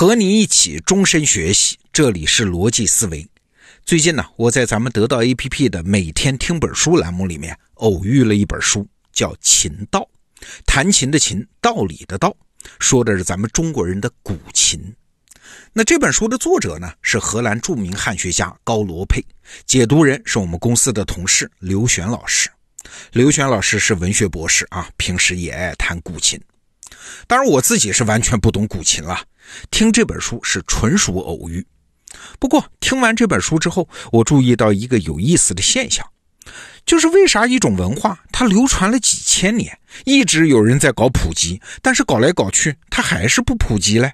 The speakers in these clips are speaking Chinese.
和你一起终身学习，这里是逻辑思维。最近呢，我在咱们得到 APP 的每天听本书栏目里面偶遇了一本书，叫《琴道》，弹琴的琴，道理的道，说的是咱们中国人的古琴。那这本书的作者呢，是荷兰著名汉学家高罗佩，解读人是我们公司的同事刘璇老师。刘璇老师是文学博士啊，平时也爱弹古琴。当然，我自己是完全不懂古琴了，听这本书是纯属偶遇。不过，听完这本书之后，我注意到一个有意思的现象，就是为啥一种文化它流传了几千年，一直有人在搞普及，但是搞来搞去，它还是不普及嘞？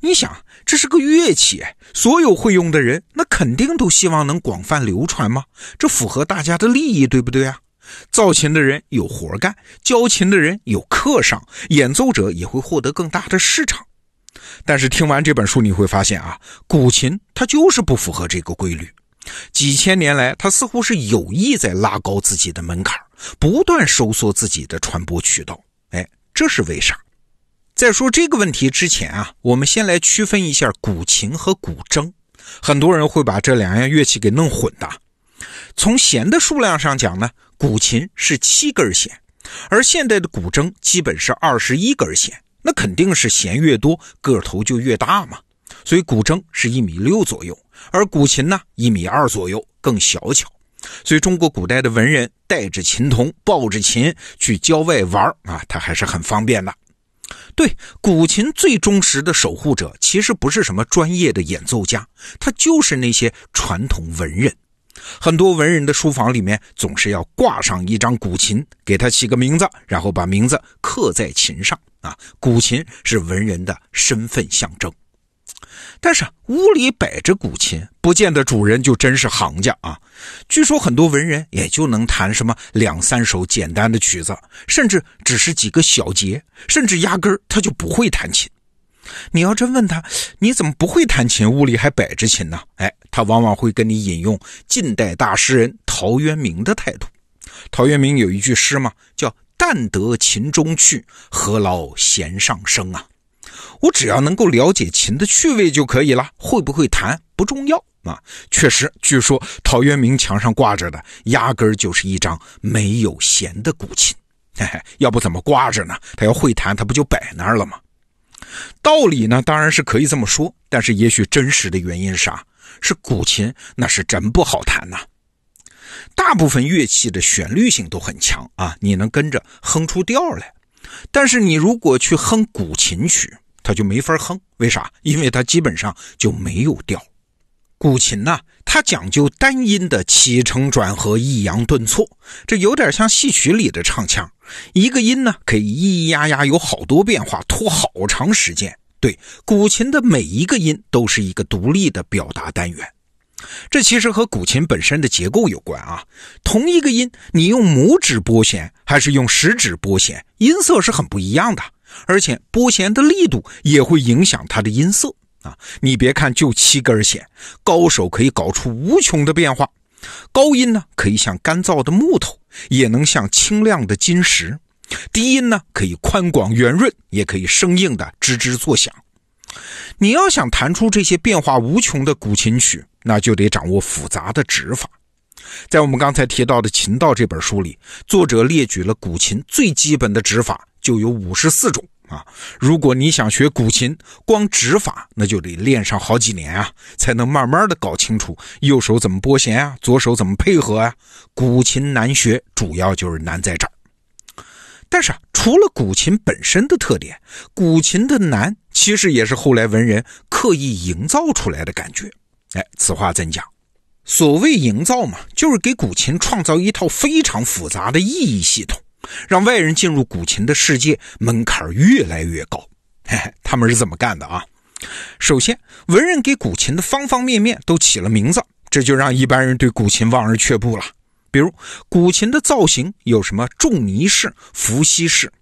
你想，这是个乐器，所有会用的人，那肯定都希望能广泛流传吗？这符合大家的利益，对不对啊？造琴的人有活干，教琴的人有课上，演奏者也会获得更大的市场。但是听完这本书，你会发现啊，古琴它就是不符合这个规律。几千年来，它似乎是有意在拉高自己的门槛，不断收缩自己的传播渠道。哎，这是为啥？在说这个问题之前啊，我们先来区分一下古琴和古筝。很多人会把这两样乐器给弄混的。从弦的数量上讲呢，古琴是七根弦，而现代的古筝基本是二十一根弦。那肯定是弦越多，个头就越大嘛。所以古筝是一米六左右，而古琴呢一米二左右，更小巧。所以中国古代的文人带着琴童，抱着琴去郊外玩啊，他还是很方便的。对，古琴最忠实的守护者，其实不是什么专业的演奏家，他就是那些传统文人。很多文人的书房里面总是要挂上一张古琴，给他起个名字，然后把名字刻在琴上啊。古琴是文人的身份象征。但是屋里摆着古琴，不见得主人就真是行家啊。据说很多文人也就能弹什么两三首简单的曲子，甚至只是几个小节，甚至压根儿他就不会弹琴。你要真问他，你怎么不会弹琴？屋里还摆着琴呢？哎，他往往会跟你引用近代大诗人陶渊明的态度。陶渊明有一句诗嘛，叫“但得琴中趣，何劳弦上声”啊。我只要能够了解琴的趣味就可以了，会不会弹不重要啊。确实，据说陶渊明墙上挂着的，压根儿就是一张没有弦的古琴。嘿嘿，要不怎么挂着呢？他要会弹，他不就摆那儿了吗？道理呢，当然是可以这么说，但是也许真实的原因是啥？是古琴那是真不好弹呐。大部分乐器的旋律性都很强啊，你能跟着哼出调来。但是你如果去哼古琴曲，它就没法哼。为啥？因为它基本上就没有调。古琴呢，它讲究单音的起承转合、抑扬顿挫，这有点像戏曲里的唱腔。一个音呢，可以咿咿呀呀有好多变化，拖好长时间。对，古琴的每一个音都是一个独立的表达单元。这其实和古琴本身的结构有关啊。同一个音，你用拇指拨弦还是用食指拨弦，音色是很不一样的，而且拨弦的力度也会影响它的音色啊。你别看就七根弦，高手可以搞出无穷的变化。高音呢，可以像干燥的木头，也能像清亮的金石；低音呢，可以宽广圆润，也可以生硬的吱吱作响。你要想弹出这些变化无穷的古琴曲，那就得掌握复杂的指法。在我们刚才提到的《琴道》这本书里，作者列举了古琴最基本的指法，就有五十四种。啊，如果你想学古琴，光指法那就得练上好几年啊，才能慢慢的搞清楚右手怎么拨弦啊，左手怎么配合啊。古琴难学，主要就是难在这儿。但是啊，除了古琴本身的特点，古琴的难其实也是后来文人刻意营造出来的感觉。哎，此话怎讲？所谓营造嘛，就是给古琴创造一套非常复杂的意义系统。让外人进入古琴的世界门槛越来越高，嘿嘿，他们是怎么干的啊？首先，文人给古琴的方方面面都起了名字，这就让一般人对古琴望而却步了。比如，古琴的造型有什么仲尼式、伏羲式，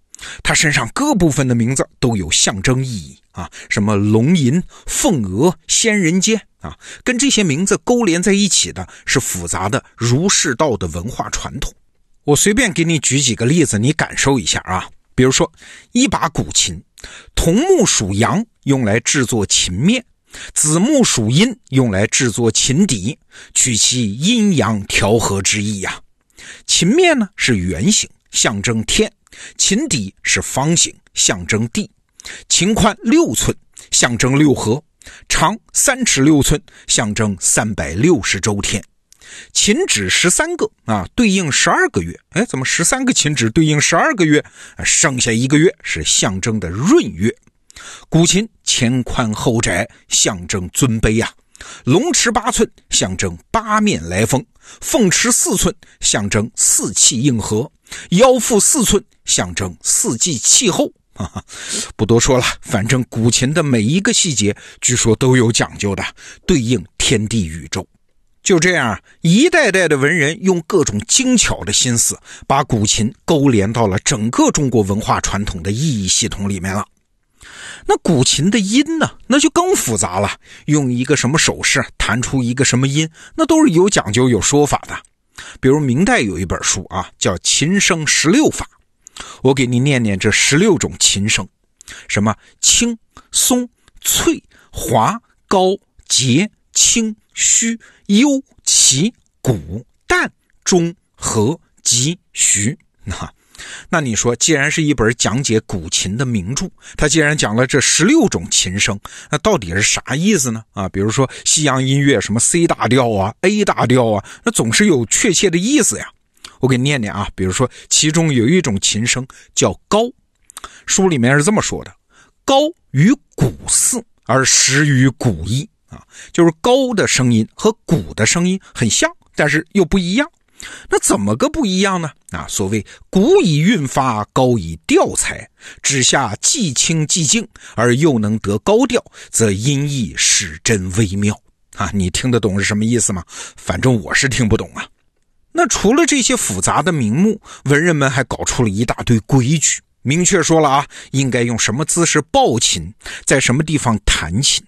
它身上各部分的名字都有象征意义啊，什么龙吟、凤娥、仙人间啊，跟这些名字勾连在一起的是复杂的儒释道的文化传统。我随便给你举几个例子，你感受一下啊。比如说，一把古琴，桐木属阳，用来制作琴面；子木属阴，用来制作琴底，取其阴阳调和之意呀。琴面呢是圆形，象征天；琴底是方形，象征地。琴宽六寸，象征六合；长三尺六寸，象征三百六十周天。琴指十三个啊，对应十二个月。哎，怎么十三个琴指对应十二个月？剩下一个月是象征的闰月。古琴前宽后窄，象征尊卑呀。龙池八寸，象征八面来风；凤池四寸，象征四气应和；腰腹四寸，象征四季气候。哈哈，不多说了，反正古琴的每一个细节，据说都有讲究的，对应天地宇宙。就这样，一代代的文人用各种精巧的心思，把古琴勾连到了整个中国文化传统的意义系统里面了。那古琴的音呢，那就更复杂了。用一个什么手势弹出一个什么音，那都是有讲究、有说法的。比如明代有一本书啊，叫《琴声十六法》，我给你念念这十六种琴声：什么清、松、脆、滑、高、洁、清。虚、幽、奇、古、淡、中、和、急、徐。那那你说，既然是一本讲解古琴的名著，它既然讲了这十六种琴声，那到底是啥意思呢？啊，比如说西洋音乐什么 C 大调啊、A 大调啊，那总是有确切的意思呀。我给你念念啊，比如说其中有一种琴声叫高，书里面是这么说的：高与鼓似，而实于古意。啊，就是高的声音和鼓的声音很像，但是又不一样。那怎么个不一样呢？啊，所谓鼓以韵发，高以调裁，指下既清既静，而又能得高调，则音意始真微妙。啊，你听得懂是什么意思吗？反正我是听不懂啊。那除了这些复杂的名目，文人们还搞出了一大堆规矩，明确说了啊，应该用什么姿势抱琴，在什么地方弹琴。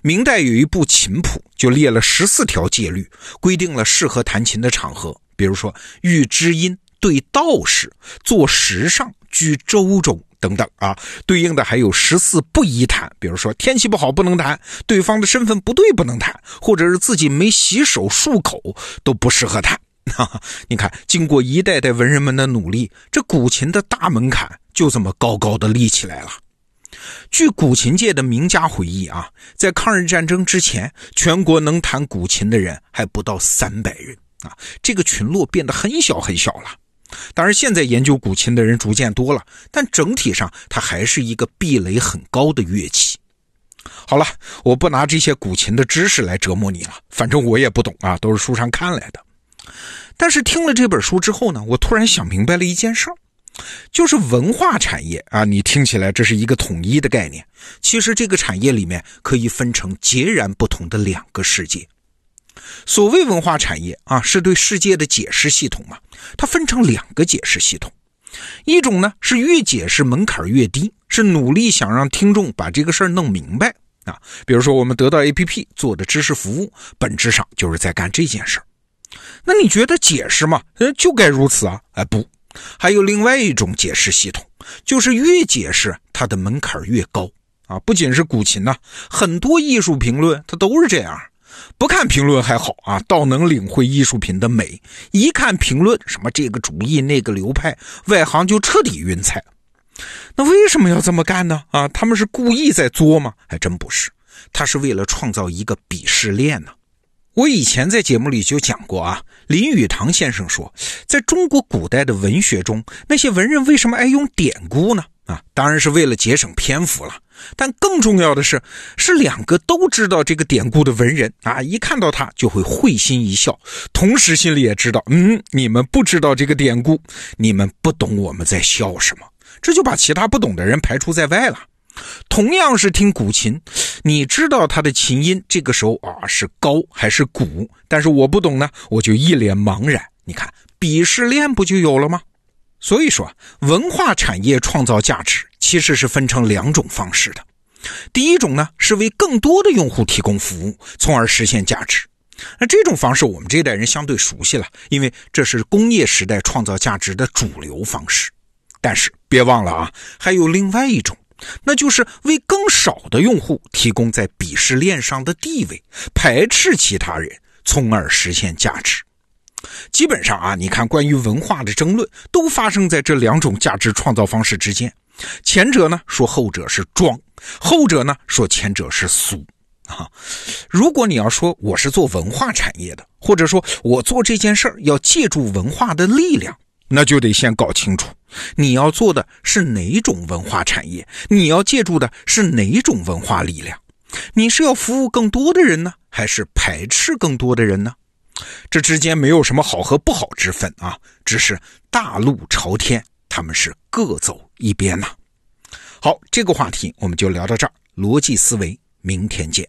明代有一部琴谱，就列了十四条戒律，规定了适合弹琴的场合。比如说，遇知音、对道士、坐石上、居舟中等等啊。对应的还有十四不宜弹，比如说天气不好不能弹，对方的身份不对不能弹，或者是自己没洗手漱口都不适合弹弹。你看，经过一代代文人们的努力，这古琴的大门槛就这么高高的立起来了。据古琴界的名家回忆啊，在抗日战争之前，全国能弹古琴的人还不到三百人啊，这个群落变得很小很小了。当然，现在研究古琴的人逐渐多了，但整体上它还是一个壁垒很高的乐器。好了，我不拿这些古琴的知识来折磨你了，反正我也不懂啊，都是书上看来的。但是听了这本书之后呢，我突然想明白了一件事儿。就是文化产业啊，你听起来这是一个统一的概念。其实这个产业里面可以分成截然不同的两个世界。所谓文化产业啊，是对世界的解释系统嘛。它分成两个解释系统，一种呢是越解释门槛越低，是努力想让听众把这个事儿弄明白啊。比如说我们得到 APP 做的知识服务，本质上就是在干这件事儿。那你觉得解释嘛？呃，就该如此啊？哎，不。还有另外一种解释系统，就是越解释它的门槛越高啊！不仅是古琴呐，很多艺术评论它都是这样。不看评论还好啊，倒能领会艺术品的美；一看评论，什么这个主义那个流派，外行就彻底晕菜。那为什么要这么干呢？啊，他们是故意在作吗？还真不是，他是为了创造一个鄙视链呢。我以前在节目里就讲过啊，林语堂先生说，在中国古代的文学中，那些文人为什么爱用典故呢？啊，当然是为了节省篇幅了。但更重要的是，是两个都知道这个典故的文人啊，一看到他就会会心一笑，同时心里也知道，嗯，你们不知道这个典故，你们不懂我们在笑什么，这就把其他不懂的人排除在外了。同样是听古琴，你知道它的琴音这个时候啊是高还是鼓？但是我不懂呢，我就一脸茫然。你看鄙视链不就有了吗？所以说，文化产业创造价值其实是分成两种方式的。第一种呢是为更多的用户提供服务，从而实现价值。那这种方式我们这代人相对熟悉了，因为这是工业时代创造价值的主流方式。但是别忘了啊，还有另外一种。那就是为更少的用户提供在鄙视链上的地位，排斥其他人，从而实现价值。基本上啊，你看关于文化的争论都发生在这两种价值创造方式之间。前者呢说后者是装，后者呢说前者是俗。啊，如果你要说我是做文化产业的，或者说我做这件事儿要借助文化的力量，那就得先搞清楚你要做的是哪种文化产业，你要借助的是哪种文化力量，你是要服务更多的人呢，还是排斥更多的人呢？这之间没有什么好和不好之分啊，只是大路朝天，他们是各走一边呐。好，这个话题我们就聊到这儿，逻辑思维，明天见。